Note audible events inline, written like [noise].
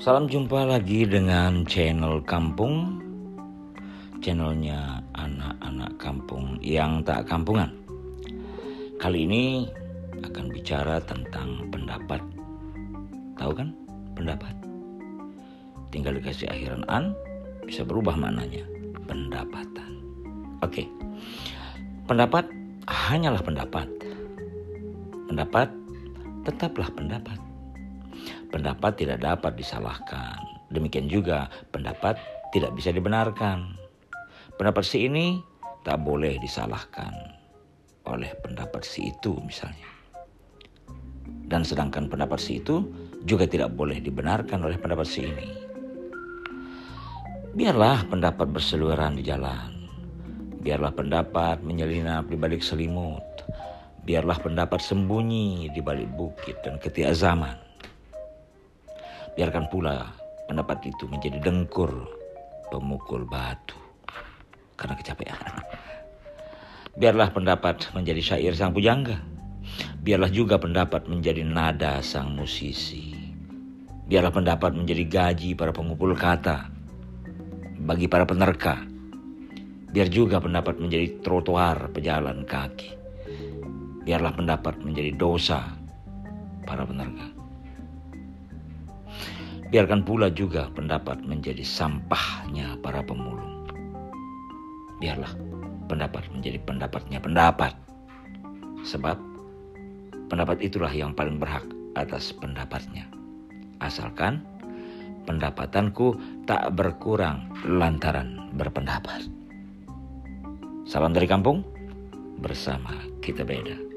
Salam jumpa lagi dengan channel Kampung. Channelnya anak-anak kampung yang tak kampungan. Kali ini akan bicara tentang pendapat. Tahu kan pendapat? Tinggal dikasih akhiran an Bisa berubah maknanya. Pendapatan. Oke. Pendapat hanyalah pendapat. Pendapat tetaplah pendapat. Pendapat tidak dapat disalahkan. Demikian juga pendapat tidak bisa dibenarkan. Pendapat si ini tak boleh disalahkan oleh pendapat si itu misalnya. Dan sedangkan pendapat si itu juga tidak boleh dibenarkan oleh pendapat si ini. Biarlah pendapat berseliweran di jalan. Biarlah pendapat menyelinap di balik selimut Biarlah pendapat sembunyi di balik bukit dan ketiak zaman. Biarkan pula pendapat itu menjadi dengkur pemukul batu karena kecapean. [laughs] Biarlah pendapat menjadi syair sang pujangga. Biarlah juga pendapat menjadi nada sang musisi. Biarlah pendapat menjadi gaji para pengumpul kata bagi para penerka. Biar juga pendapat menjadi trotoar pejalan kaki biarlah pendapat menjadi dosa para penerka. Biarkan pula juga pendapat menjadi sampahnya para pemulung. Biarlah pendapat menjadi pendapatnya pendapat. Sebab pendapat itulah yang paling berhak atas pendapatnya. Asalkan pendapatanku tak berkurang lantaran berpendapat. Salam dari kampung, bersama kita beda.